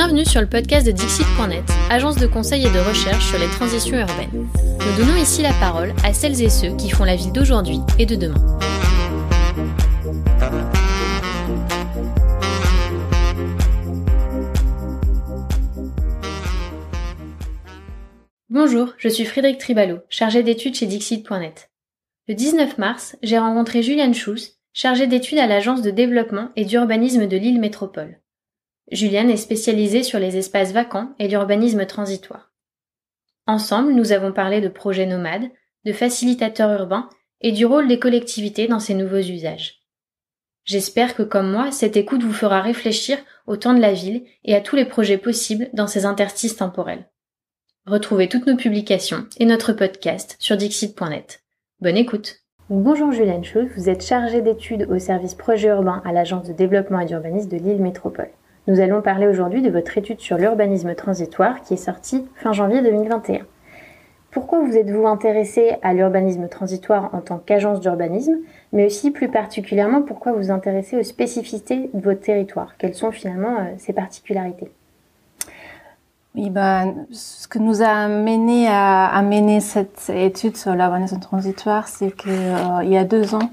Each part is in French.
Bienvenue sur le podcast de Dixit.net, agence de conseil et de recherche sur les transitions urbaines. Nous donnons ici la parole à celles et ceux qui font la ville d'aujourd'hui et de demain. Bonjour, je suis Frédéric Tribalo, chargée d'études chez Dixit.net. Le 19 mars, j'ai rencontré Juliane Schuss, chargée d'études à l'agence de développement et d'urbanisme de Lille Métropole. Juliane est spécialisée sur les espaces vacants et l'urbanisme transitoire. Ensemble, nous avons parlé de projets nomades, de facilitateurs urbains et du rôle des collectivités dans ces nouveaux usages. J'espère que comme moi, cette écoute vous fera réfléchir au temps de la ville et à tous les projets possibles dans ces interstices temporels. Retrouvez toutes nos publications et notre podcast sur dixit.net. Bonne écoute. Bonjour Juliane Chose, vous êtes chargée d'études au service projet urbain à l'agence de développement et d'urbanisme de Lille Métropole. Nous allons parler aujourd'hui de votre étude sur l'urbanisme transitoire qui est sortie fin janvier 2021. Pourquoi vous êtes-vous intéressé à l'urbanisme transitoire en tant qu'agence d'urbanisme, mais aussi plus particulièrement pourquoi vous vous intéressez aux spécificités de votre territoire? Quelles sont finalement euh, ces particularités? Oui, ben, ce que nous a mené à, mener cette étude sur l'urbanisme transitoire, c'est que euh, y a deux ans,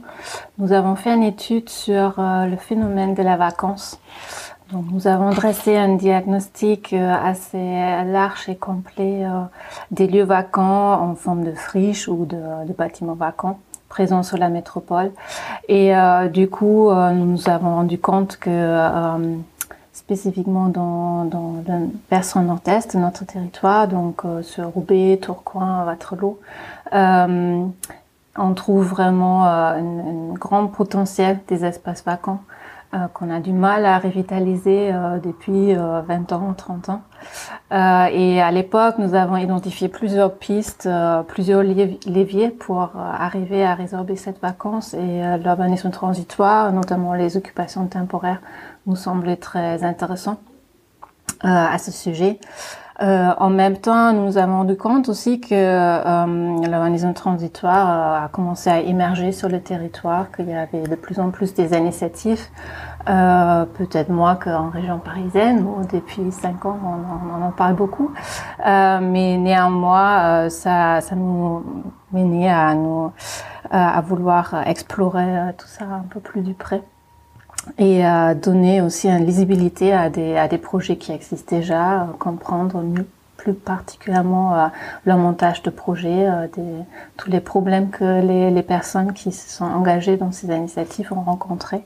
nous avons fait une étude sur euh, le phénomène de la vacance donc, nous avons dressé un diagnostic euh, assez large et complet euh, des lieux vacants en forme de friches ou de, de bâtiments vacants présents sur la métropole. Et euh, du coup, nous nous avons rendu compte que spécifiquement dans, dans le versant nord-est de notre territoire, donc sur Roubaix, Tourcoing, Waterloo, on trouve vraiment un grand potentiel des espaces vacants euh, qu'on a du mal à revitaliser euh, depuis 20 euh, ans, 30 ans. et à l'époque, nous avons identifié plusieurs pistes, plusieurs leviers pour arriver à résorber cette vacance et l'urbanisme transitoire, notamment les occupations temporaires, nous semblait très intéressant à ce sujet. Euh, en même temps, nous avons rendu compte aussi que euh, l'urbanisme transitoire euh, a commencé à émerger sur le territoire, qu'il y avait de plus en plus des initiatives, euh, peut-être moins qu'en région parisienne, où depuis cinq ans on, en parle beaucoup, euh, mais néanmoins ça, ça nous menait à nous à vouloir explorer tout ça un peu plus du près et euh, donner aussi une lisibilité à des, à des projets qui existent déjà, euh, comprendre mieux plus particulièrement euh, le montage de projets, euh, des, tous les problèmes que les, les, personnes qui se sont engagées dans ces initiatives ont rencontrés,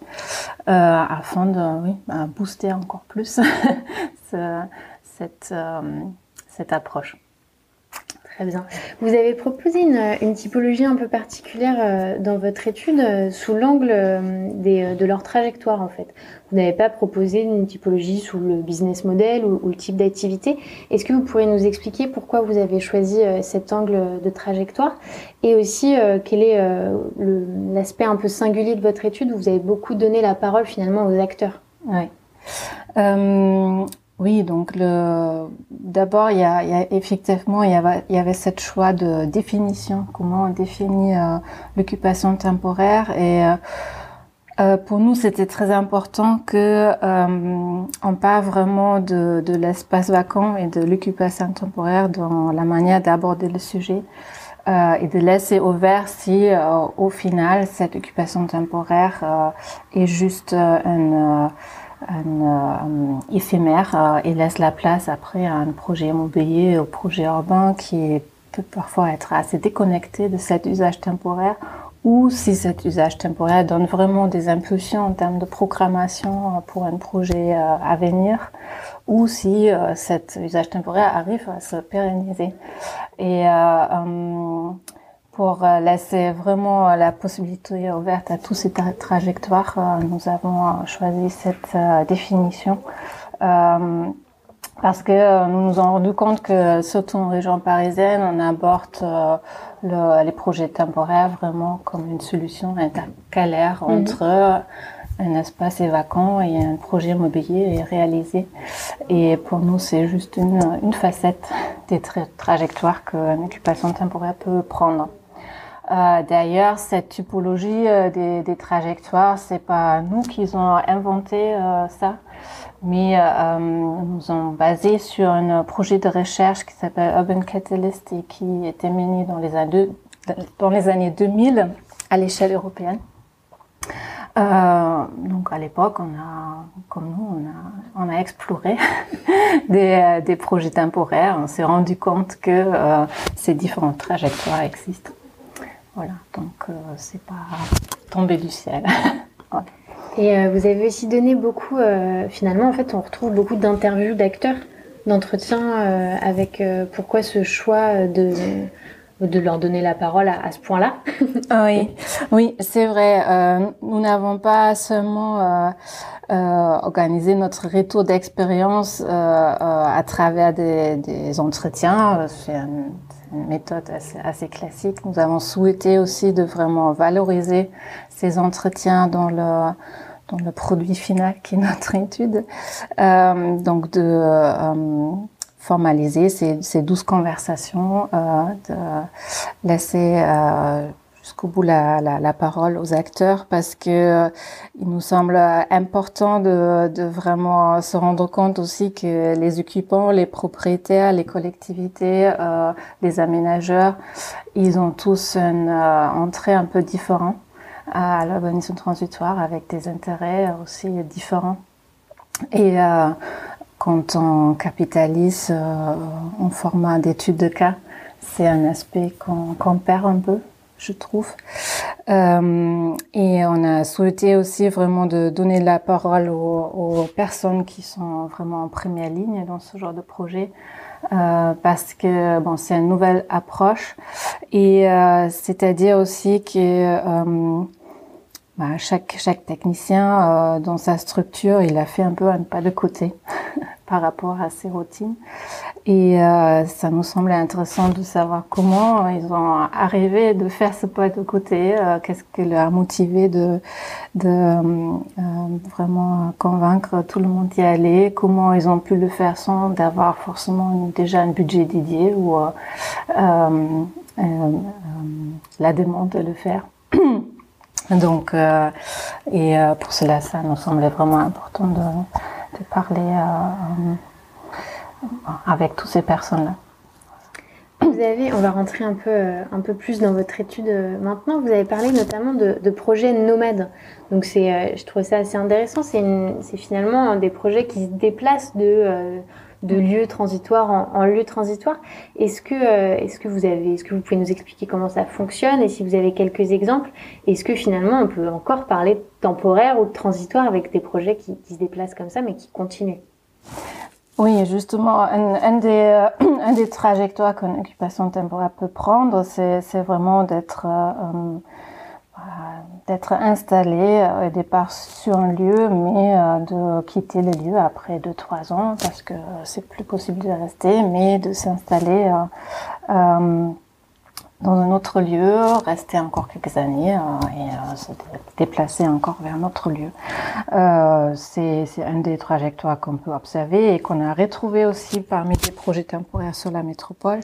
euh, afin de oui, bah, booster encore plus cette, cette approche. Vous avez proposé une, typologie un peu particulière euh, dans votre étude euh, sous l'angle euh, de leur trajectoire en fait. Vous n'avez pas proposé une typologie sous le business model ou, ou le type d'activité. Est-ce que vous pourriez nous expliquer pourquoi vous avez choisi cet angle de trajectoire? Et aussi quel est l'aspect un peu singulier de votre étude où vous avez beaucoup donné la parole finalement aux acteurs? Oui. Euh, oui, donc le d'abord il y a, y a effectivement il y avait y avait cette choix de définition comment on définit euh, l'occupation temporaire. Et euh, euh pour nous c'était très important que euh, on parle vraiment de, de l'espace vacant et de l'occupation temporaire dans la manière d'aborder le sujet et de laisser ouvert si au final cette occupation temporaire est juste une un, euh, éphémère euh, et laisse la place après à un projet immobilier, au projet urbain qui peut parfois être assez déconnecté de cet usage temporaire ou si cet usage temporaire donne vraiment des impulsions en termes de programmation euh, pour un projet à venir, ou si cet usage temporaire arrive à se pérenniser. Et pour euh, laisser vraiment euh, la possibilité ouverte à toutes ces trajectoires, euh, nous avons choisi cette définition parce que nous nous avons rendu compte que surtout en région parisienne, on aborde les projets temporaires vraiment comme une solution intercalaire mhm. entre un espace vacant et un projet immobilier réalisé. Et pour nous, c'est juste une, une facette des trajectoires qu'une occupation temporaire peut prendre. Euh, D'ailleurs, cette typologie euh, des, trajectoires, c'est pas nous qui avons inventé euh, ça, mais nous avons basé sur un projet de recherche qui s'appelle Urban Catalyst et qui était mené dans les années, dans les années 2000 à l'échelle européenne. Donc à l'époque, on a, comme nous, on a, exploré des, projets temporaires. On s'est rendu compte que ces différentes trajectoires existent. Voilà, donc euh, c'est pas tombé du ciel. Et vous avez aussi donné beaucoup, finalement, en fait, on retrouve beaucoup d'interviews d'acteurs, d'entretiens avec pourquoi ce choix de de leur donner la parole à, ce point-là. oui, oui, c'est vrai. Euh, nous n'avons pas seulement euh, euh, organisé notre retour d'expérience à travers des, entretiens. C'est une, méthode assez, classique. Nous avons souhaité aussi de vraiment valoriser ces entretiens dans le dans le produit final qui est notre étude. donc de formaliser ces, ces conversations, euh, de laisser euh, jusqu'au bout la, parole aux acteurs parce que euh, il nous semble important de, vraiment se rendre compte aussi que les occupants, les propriétaires, les collectivités, euh, les aménageurs, ils ont tous une euh, entrée un peu différente à l'urbanisme transitoire avec des intérêts aussi différents. Et euh, quand on capitalise euh, en format d'étude de cas, c'est un aspect qu'on perd un peu, je trouve. Euh, et on a souhaité aussi vraiment de donner la parole aux, aux, personnes qui sont vraiment en première ligne dans ce genre de projet. Euh, parce que bon, c'est une nouvelle approche et euh, c'est-à-dire aussi que euh, bah, chaque, chaque technicien euh, dans sa structure, il a fait un peu un pas de côté par rapport à ses routines. Et euh, ça nous semblait intéressant de savoir comment ils ont arrivé de faire ce pas de côté, euh, qu'est-ce qui leur a motivé de, euh, vraiment convaincre tout le monde d'y aller, comment ils ont pu le faire sans d'avoir forcément déjà un budget dédié ou la demande de le faire. Donc, et pour cela, ça nous semblait vraiment important de, de parler euh, avec toutes ces personnes-là. Vous avez, on va rentrer un peu, un peu plus dans votre étude maintenant. Vous avez parlé notamment de, de projets nomades. Donc c'est, je trouve ça assez intéressant. C'est finalement des projets qui se déplacent de de lieux transitoires en, en lieux transitoires. Est-ce que, euh, est-ce que vous avez, est-ce que vous pouvez nous expliquer comment ça fonctionne et si vous avez quelques exemples Est-ce que finalement on peut encore parler de temporaire ou de transitoire avec des projets qui, qui se déplacent comme ça mais qui continuent? Oui, justement, un, un, des, euh, un des trajectoires qu'une occupation temporaire peut prendre, c'est vraiment d'être euh, d'être installé euh, au départ sur un lieu, mais euh, de quitter le lieu après deux trois ans parce que c'est plus possible de rester, mais de s'installer euh, dans un autre lieu, rester encore quelques années euh, et euh, se déplacer encore vers un autre lieu. Euh, c'est une des trajectoires qu'on peut observer et qu'on a retrouvé aussi parmi les projets temporaires sur la métropole.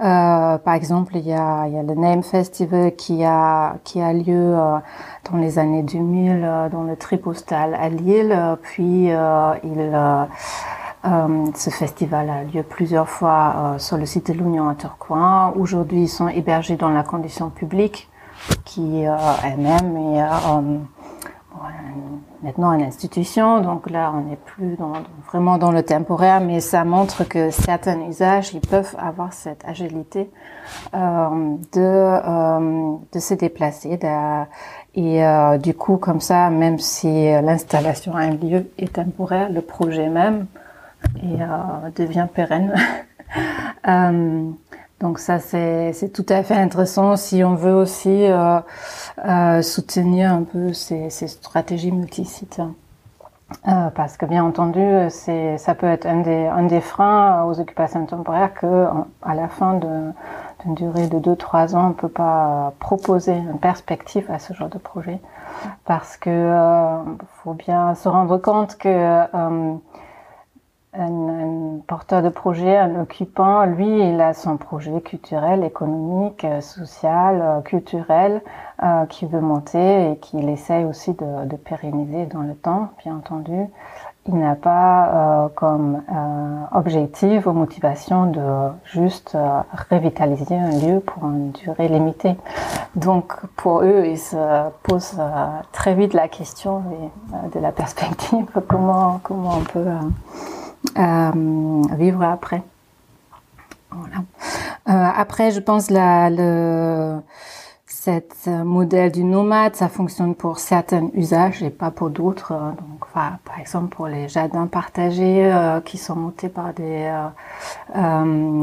Par exemple, il y, a, y a le Name Festival qui a, qui a lieu dans les années 2000 dans le Tripostal à Lille, puis il euh, ce festival a lieu plusieurs fois euh, sur le site de l'Union à. Aujourd'hui, ils sont hébergés dans la condition publique, qui euh, elle-même est maintenant une institution. Donc là, on n'est plus dans, vraiment dans le temporaire, mais ça montre que certains usages, ils peuvent avoir cette agilité de, de se déplacer. et du coup, comme ça, même si l'installation à un lieu est temporaire, le projet même et euh, devient pérenne. euh, donc ça, c'est tout à fait intéressant si on veut aussi euh, soutenir un peu ces, ces stratégies multisites. Euh, parce que bien entendu, c'est, ça peut être un des, un des freins aux occupations temporaires que, à la fin d'une durée de 2-3 ans, on ne peut pas proposer une perspective à ce genre de projet, parce que faut bien se rendre compte que un, porteur de projet, un occupant, lui, il a son projet culturel, économique, euh, social, euh, culturel, euh, qui veut monter et qu'il essaye aussi de, pérenniser dans le temps, bien entendu. Il n'a pas euh, comme objectif ou motivation de juste revitaliser un lieu pour une durée limitée. Donc pour eux, ils se posent très vite la question de la perspective, comment, comment on peut euh, vivre après. Voilà. Euh, après, je pense la, le, cette modèle du nomade, ça fonctionne pour certains usages et pas pour d'autres. Donc, par exemple, pour les jardins partagés euh, qui sont montés par des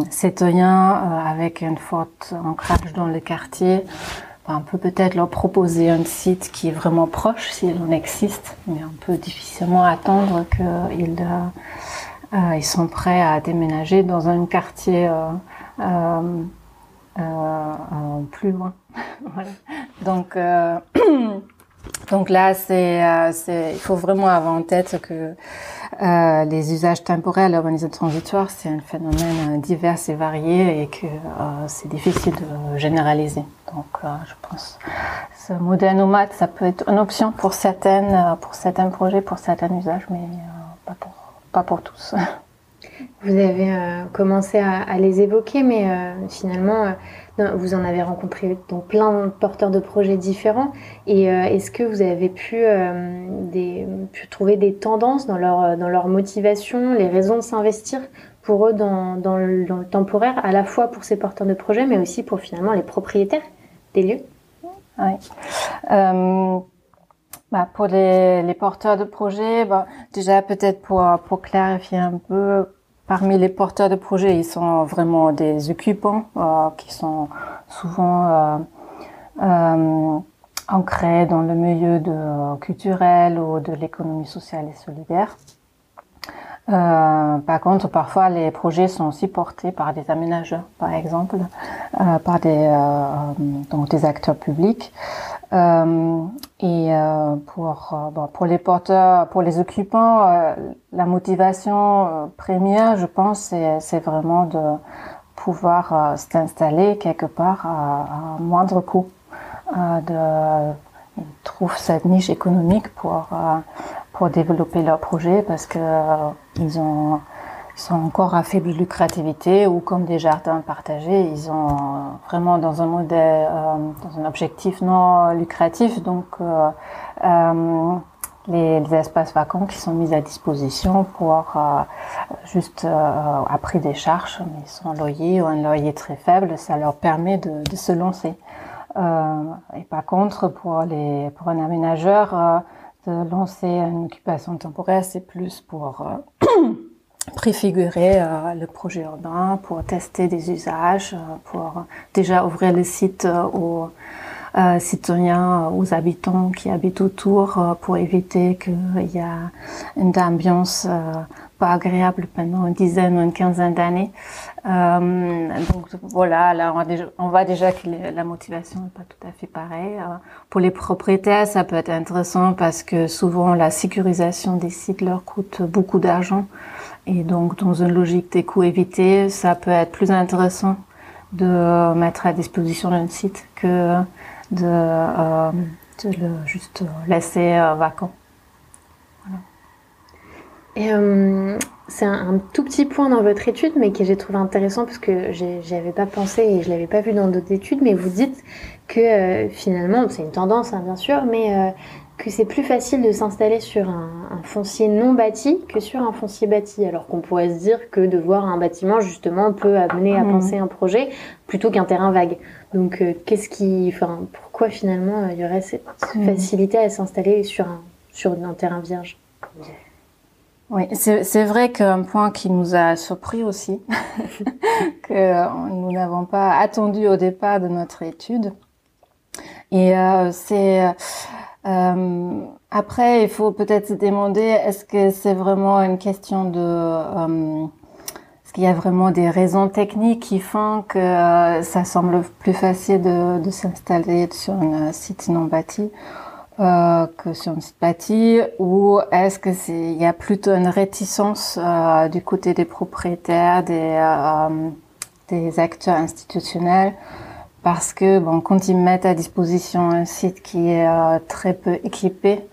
citoyens avec une forte ancrage dans le quartier, on peut peut-être leur proposer un site qui est vraiment proche, s'il en existe, mais on peut difficilement attendre qu'ils ils sont prêts à déménager dans un quartier euh, euh, plus loin. Donc, donc là, c'est, il faut vraiment avoir en tête que euh, les usages temporaires, l'urbanisation transitoire, c'est un phénomène divers et varié et que euh, c'est difficile de généraliser. Donc, euh, je pense ce modèle nomade, ça peut être une option pour certaines, pour certains projets, pour certains usages, mais pas pour pas pour tous. Vous avez euh, commencé à, à, les évoquer, mais euh, finalement, euh, vous en avez rencontré donc plein de porteurs de projets différents. Et est-ce que vous avez pu, des, pu, trouver des tendances dans leur, dans leur motivation, les raisons de s'investir pour eux dans, dans, le, dans, le, temporaire, à la fois pour ces porteurs de projets, mais aussi pour finalement les propriétaires des lieux? Oui. Bah, pour les, les, porteurs de projets, bah, déjà peut-être pour, pour clarifier un peu, parmi les porteurs de projets, ils sont vraiment des occupants euh, qui sont souvent euh, euh, ancrés dans le milieu de, culturel ou de l'économie sociale et solidaire. Euh, par contre, parfois, les projets sont aussi portés par des aménageurs, par exemple, euh, par des, euh, donc des acteurs publics. Euh, et euh, pour, euh, bon, pour les porteurs, pour les occupants, la motivation première, je pense, c'est vraiment de pouvoir s'installer quelque part à, moindre coût. de, ils trouvent cette niche économique pour pour développer leur projet parce que ils ont sont encore à faible lucrativité ou comme des jardins partagés, ils ont vraiment dans un modèle, euh, dans un objectif non lucratif, donc euh, euh les, espaces vacants qui sont mis à disposition pour euh, juste euh, à prix des charges, mais sans loyer ou un loyer très faible, ça leur permet de, de se lancer. et par contre, pour les pour un aménageur de lancer une occupation temporaire, c'est plus pour euh, préfigurer euh, le projet urbain, pour tester des usages, euh, pour déjà ouvrir le site aux citoyens, aux habitants qui habitent autour, pour éviter qu'il y a une ambiance pas agréable pendant une dizaine ou une quinzaine d'années. Euh, donc voilà, là on, déjà, on voit déjà que la motivation n'est pas tout à fait pareille. Euh, pour les propriétaires, ça peut être intéressant parce que souvent la sécurisation des sites leur coûte beaucoup d'argent. Et donc dans une logique des coûts évités, ça peut être plus intéressant de mettre à disposition un site que de, euh, de le juste laisser euh, vacant. Et euh, c'est un, tout petit point dans votre étude, mais que j'ai trouvé intéressant parce que j'y avais pas pensé et je l'avais pas vu dans d'autres études. Mais vous dites que euh, finalement, c'est une tendance hein, bien sûr, mais euh, que c'est plus facile de s'installer sur un, un, foncier non bâti que sur un foncier bâti. Alors qu'on pourrait se dire que de voir un bâtiment justement peut amener à mmh. penser un projet plutôt qu'un terrain vague. Donc euh, qu'est-ce qui, enfin, pourquoi finalement il y aurait cette mmh. facilité à s'installer sur un sur un terrain vierge? Oui, c'est vrai qu'un point qui nous a surpris aussi, que nous n'avons pas attendu au départ de notre étude. Et euh, c'est euh, après, il faut peut-être se demander est-ce que c'est vraiment une question de euh, est-ce qu'il y a vraiment des raisons techniques qui font que euh, ça semble plus facile de, s'installer sur un site non bâti que sur une site bâti ou est-ce que c'est il y a plutôt une réticence du côté des propriétaires, des acteurs institutionnels parce que bon quand ils mettent à disposition un site qui est euh, très peu équipé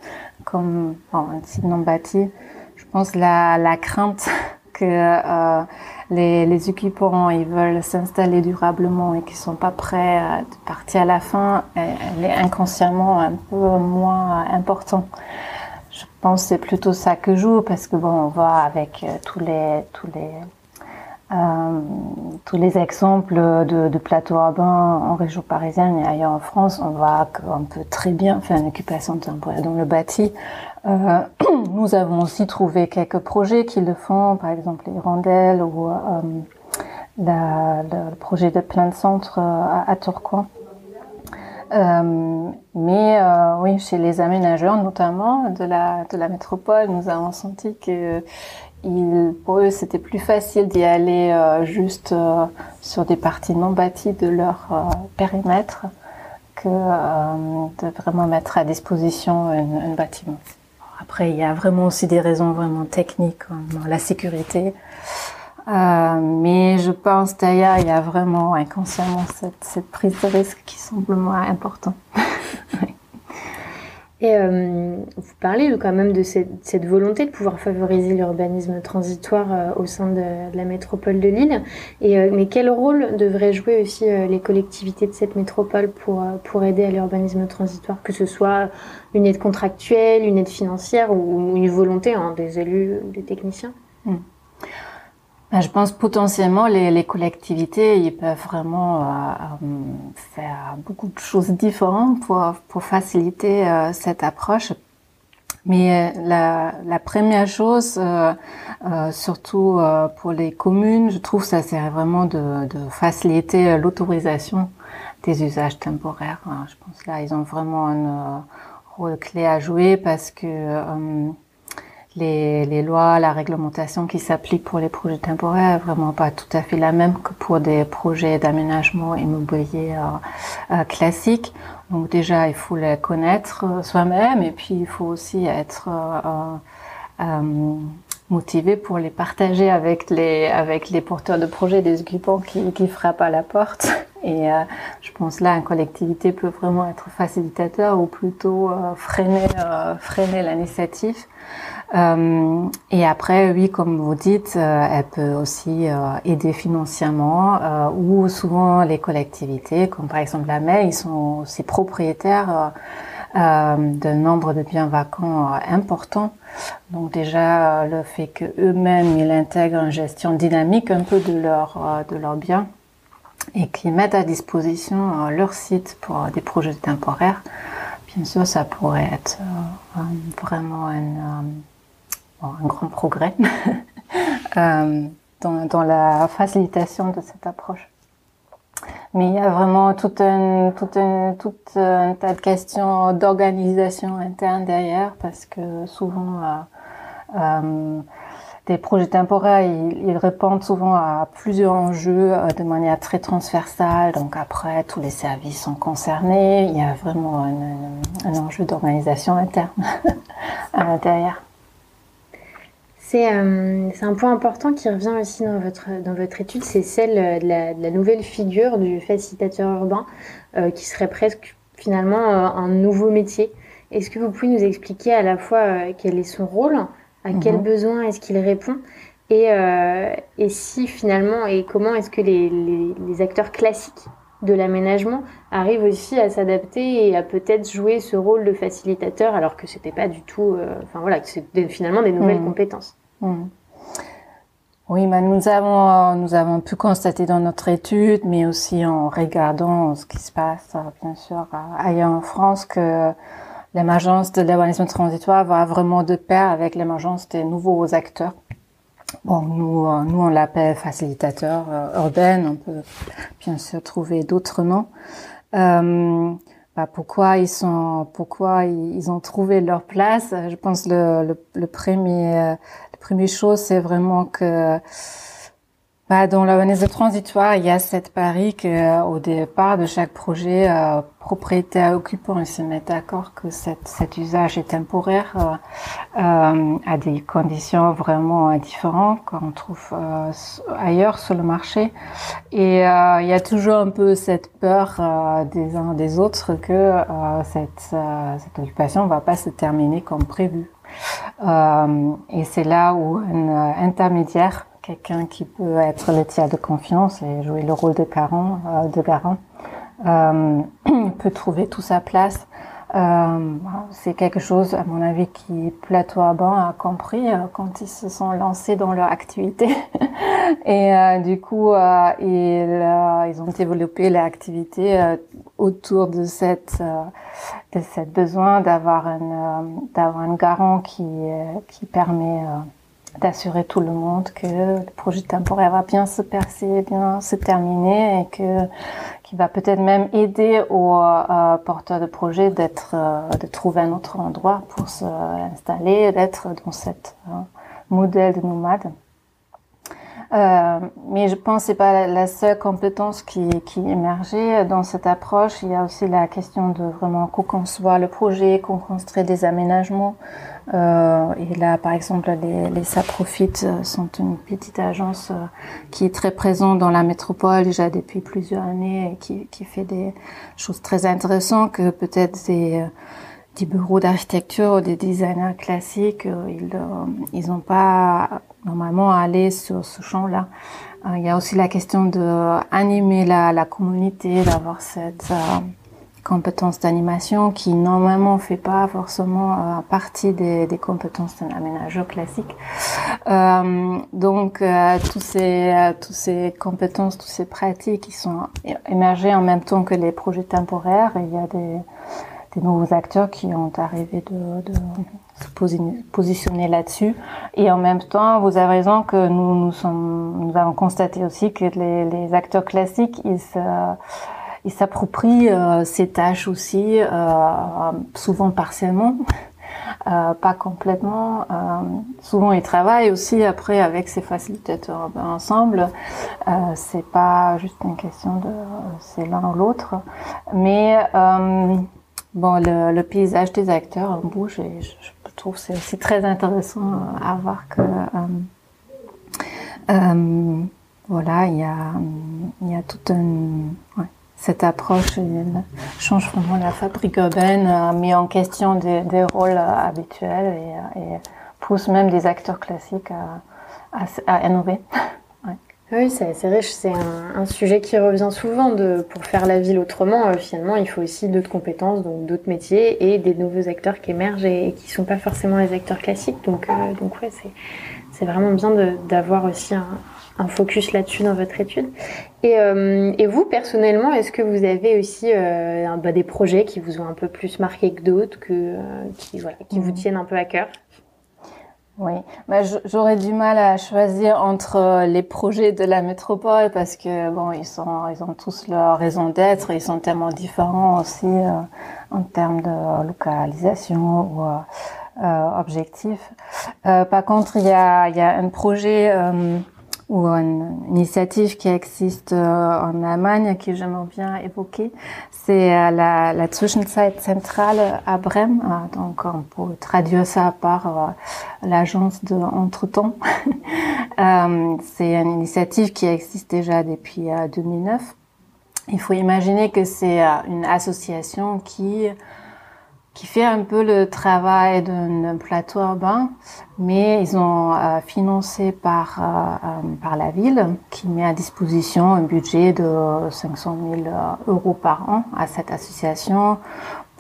comme bon, un site non bâti, je pense la la crainte que euh, les, les occupants ils veulent s'installer durablement et qu'ils sont pas prêts à partir à la fin, elle est inconsciemment un peu moins important. Je pense que c'est plutôt ça que joue parce que bon, on voit avec euh, tous les tous les euh, tous les exemples de, de plateaux urbains en région parisienne et ailleurs en France, on voit qu'on peut très bien faire une occupation temporaire dans le bâti. Euh, nous avons aussi trouvé quelques projets qui le font, par exemple les rondelles ou euh, le projet de plein de centres à, à Tourcoing. Mais oui, chez les aménageurs notamment de la métropole, nous avons senti que pour eux, c'était plus facile d'y aller euh, juste euh, sur des parties non bâties de leur euh, périmètre que de vraiment mettre à disposition un, bâtiment. Après, il y a vraiment aussi des raisons vraiment techniques, comme la sécurité. mais je pense d'ailleurs, il y a vraiment inconsciemment cette, cette prise de risque qui semble moins importante. Et euh, vous parlez quand même de cette, volonté de pouvoir favoriser l'urbanisme transitoire euh, au sein de, la métropole de Lille. Et, euh, mais quel rôle devraient jouer aussi les collectivités de cette métropole pour, pour aider à l'urbanisme transitoire, que ce soit une aide contractuelle, une aide financière ou une volonté hein, des élus, des techniciens? Mmh. Ben, je pense potentiellement les, les, collectivités, ils peuvent vraiment euh, faire beaucoup de choses différentes pour, pour faciliter euh, cette approche. Mais euh, la, la première chose, euh, euh, surtout pour les communes, je trouve ça c'est vraiment de, de faciliter l'autorisation des usages temporaires. Je pense là ils ont vraiment un rôle clé à jouer parce que les, les, lois, la réglementation qui s'applique pour les projets temporaires est vraiment pas tout à fait la même que pour des projets d'aménagement immobilier euh, euh, classiques. Donc déjà, il faut les connaître euh, soi-même et puis il faut aussi être euh, euh, motivé pour les partager avec les avec les porteurs de projets, des occupants qui, qui frappent à la porte. Et je pense là, une collectivité peut vraiment être facilitateur ou plutôt freiner freiner l'initiative. Euh, et après, oui, comme vous dites, euh, elle peut aussi euh, aider financièrement ou souvent les collectivités, comme par exemple la MEI, ils sont aussi propriétaires d'un nombre de biens vacants importants. Donc déjà, le fait que eux-mêmes ils intègrent une gestion dynamique un peu de leur de leurs biens et qu'ils mettent à disposition leur site pour des projets temporaires, bien sûr, ça pourrait être vraiment un un grand progrès euh, dans, dans, la facilitation de cette approche. Mais il y a vraiment tout un, tout un, tout un tas de questions d'organisation interne derrière parce que souvent euh, euh, des projets temporaires, ils, répondent souvent à plusieurs enjeux de manière très transversale. Donc après, tous les services sont concernés. Il y a vraiment un, un enjeu d'organisation interne derrière. Euh, c'est un point important qui revient aussi dans votre, dans votre étude, c'est celle de la, de la, nouvelle figure du facilitateur urbain, euh, qui serait presque finalement euh, un nouveau métier. Est-ce que vous pouvez nous expliquer à la fois euh, quel est son rôle, à mmh. quel besoin est-ce qu'il répond, et, euh, et, si finalement, et comment est-ce que les, les, les acteurs classiques de l'aménagement arrivent aussi à s'adapter et à peut-être jouer ce rôle de facilitateur alors que c'était pas du tout, euh, enfin voilà, que c'est finalement des nouvelles mmh. compétences. Mmh. Oui, mais nous avons nous avons pu constater dans notre étude, mais aussi en regardant ce qui se passe, bien sûr, ailleurs en France, que l'émergence de l'urbanisme transitoire va vraiment de pair avec l'émergence des nouveaux acteurs. Bon, nous, nous on l'appelle facilitateur euh, urbain, on peut bien sûr trouver d'autres noms. Euh, bah, pourquoi ils sont, pourquoi ils, ont trouvé leur place? Je pense le, le premier, Première chose, c'est vraiment que bah, dans l'organisation transitoire, il y a cette pari que euh, départ de chaque projet, euh, propriétaire occupant, ils se mettent d'accord que cette, cet usage est temporaire euh, euh à des conditions vraiment différentes qu'on trouve ailleurs sur le marché. Et il y a toujours un peu cette peur des uns des autres que cette, cette occupation va pas se terminer comme prévu. Et c'est là où un intermédiaire quelqu'un qui peut être le tiers de confiance et jouer le rôle de garant, euh, de garant euh, peut trouver toute sa place. Euh, c'est quelque chose, à mon avis, qui Plateau Ban a compris euh, quand ils se sont lancés dans leur activité. et euh, du coup, ils, ils, ont développé l'activité autour de cette, de cette besoin d'avoir un, d'avoir un garant qui, qui permet d'assurer tout le monde que le projet temporaire va bien se percer, bien se terminer et que qui va peut-être même aider aux euh, porteurs de projet d'être euh, de trouver un autre endroit pour s'installer, d'être dans cette euh, modèle de nomade. Euh, mais je pense que c'est pas la seule compétence qui, qui émergeait dans cette approche. Il y a aussi la question de vraiment co-concevoir le projet, co-construire des aménagements. Euh, et là, par exemple, les, les Saprofit euh, sont une petite agence euh, qui est très présente dans la métropole déjà depuis plusieurs années et qui, qui fait des choses très intéressantes que peut-être des des bureaux d'architecture ou des designers classiques, ils n'ont pas normalement aller sur ce champ-là. Euh, il y a aussi la question de animer la, la communauté, d'avoir cette euh, compétence d'animation qui normalement fait pas forcément euh, partie des, des compétences d'un aménageur classique. Euh, donc tous ces tous ces compétences, toutes ces pratiques qui sont émergées en même temps que les projets temporaires. Il y a des des nouveaux acteurs qui ont arrivé de, de se positionner là-dessus. Et en même temps, vous avez raison que nous, nous, sommes, nous avons constaté aussi que les, les acteurs classiques, ils se, ils s'approprient euh, ces tâches aussi, euh, souvent partiellement, euh, pas complètement. Euh, souvent, ils travaillent aussi après avec ces facilitateurs ensemble. Euh, c'est pas juste une question de c'est l'un ou l'autre, mais bon, le, le, paysage des acteurs bouge et je, je trouve c'est aussi très intéressant à voir que euh, euh, voilà, il y a, y a toute une, ouais, cette approche change vraiment la fabrique urbaine, euh, met en question des, rôles habituels et, et, pousse même des acteurs classiques à, à, innover. Oui, c'est assez riche. C'est un, sujet qui revient souvent. Pour faire la ville autrement, euh, finalement, il faut aussi d'autres compétences, donc d'autres métiers et des nouveaux acteurs qui émergent et, qui sont pas forcément les acteurs classiques. Donc, euh, donc ouais, c'est vraiment bien d'avoir aussi un, un focus là-dessus dans votre étude. Et, euh, et, vous, personnellement, est-ce que vous avez aussi euh, bah, des projets qui vous ont un peu plus marqué que d'autres, que, euh, qui, voilà, qui vous mmh. tiennent un peu à cœur? Oui, bah, j'aurais du mal à choisir entre euh, les projets de la métropole parce que bon, ils sont, ils ont tous leur raison d'être, ils sont tellement différents aussi euh, en termes de localisation ou euh, euh objectifs. Euh, par contre, il y a, il y a un projet ou une initiative qui existe en Allemagne que j'aimerais bien évoquer, c'est la, la Zwischenzeit centrale à Brême. Donc, on peut traduire ça par l'agence de Entretemps. euh, c'est une initiative qui existe déjà depuis 2009. Euh, Il faut imaginer que c'est euh, une association qui qui fait un peu le travail d'un plateau urbain, mais ils ont euh, financé par euh, par la ville qui met à disposition un budget de 500 000 euros par an à cette association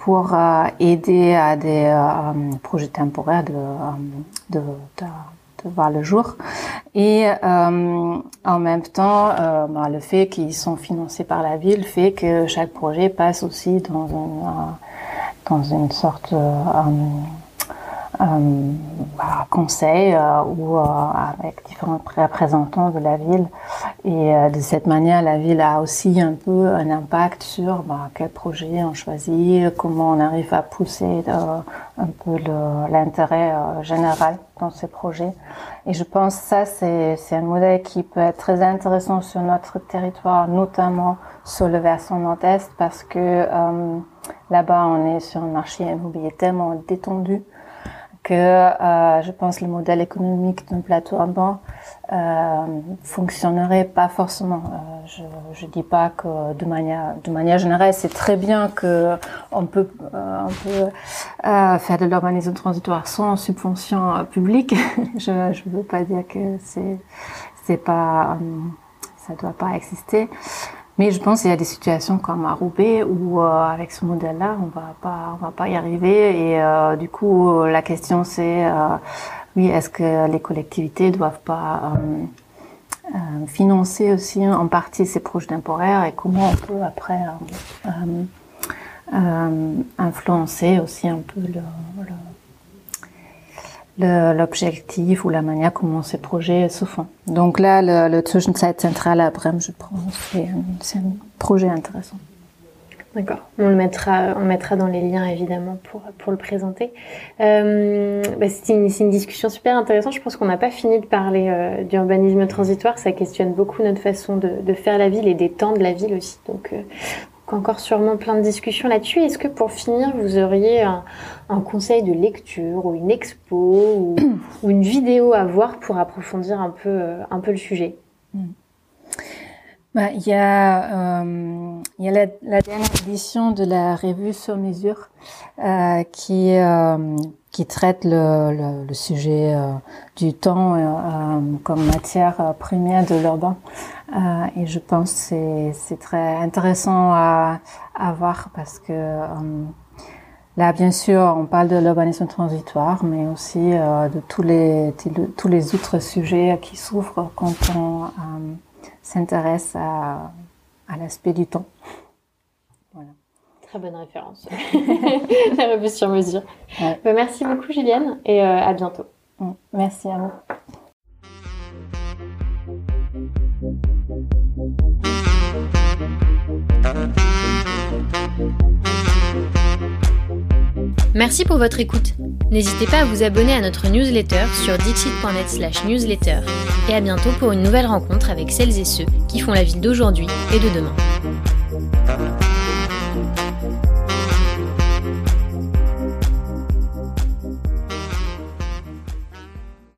pour euh, aider à des euh, projets temporaires de, de, de, voir le jour. Et euh, en même temps, bah, le fait qu'ils sont financés par la ville fait que chaque projet passe aussi dans une, dans une sorte bah, conseil ou avec différents représentants de la ville. Et de cette manière, la ville a aussi un peu un impact sur bah, quel projet on choisit, comment on arrive à pousser un peu l'intérêt général dans ces projets. Et je pense que ça, c'est un modèle qui peut être très intéressant sur notre territoire, notamment sur le versant nord-est, parce que euh, là-bas, on est sur un marché immobilier tellement détendu que euh, je pense le modèle économique d'un plateau urbain euh, fonctionnerait pas forcément. Euh, je je dis pas que de manière de manière générale c'est très bien que on peut euh, on peut euh, faire de l'urbanisme transitoire sans subvention euh, publique. je je veux pas dire que c'est c'est pas ça doit pas exister. Mais je pense qu'il y a des situations comme à Roubaix où avec ce modèle-là, on va pas, va pas y arriver. Et euh, du coup, la question c'est oui, est-ce que les collectivités doivent pas euh, euh, financer aussi en partie ces projets temporaires et comment on peut après euh, influencer aussi un peu l'objectif ou la manière comment ces projets se font. Donc là, le, le Zwischenzeit Central à Brême, je pense, c'est un projet intéressant. D'accord. On le mettra, on mettra dans les liens évidemment pour pour le présenter. Euh, bah c'est une, discussion super intéressante. Je pense qu'on n'a pas fini de parler euh, d'urbanisme transitoire. Ça questionne beaucoup notre façon de, de, faire la ville et des temps de la ville aussi. Donc, euh, encore sûrement plein de discussions là-dessus. Est-ce que pour finir, vous auriez un, conseil de lecture ou une expo ou, une vidéo à voir pour approfondir un peu euh, un peu le sujet? Bah, il y a, euh, y a la, dernière édition de la revue sur mesure euh, qui qui traite le, sujet du temps comme matière première de l'urbain et je pense c'est c'est très intéressant à, à voir parce que Là, bien sûr, on parle de l'urbanisme transitoire, mais aussi de tous les tous les autres sujets qui s'ouvrent quand on s'intéresse à, à l'aspect du temps. Voilà. Très bonne référence. La revue sur mesure. Ouais. Bah, merci beaucoup Juliane et euh, à bientôt. Mm. Merci à vous. Merci pour votre écoute. N'hésitez pas à vous abonner à notre newsletter sur dixit.net slash newsletter et à bientôt pour une nouvelle rencontre avec celles et ceux qui font la ville d'aujourd'hui et de demain.